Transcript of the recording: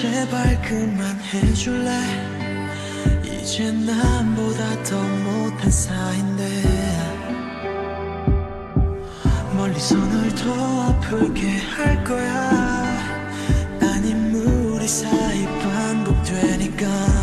제발 그만 해줄래? 이제 남보다 더 못한 사이인데. 멀리 손을 더 아프게 할 거야. 아니 우리 사이 반복되니까.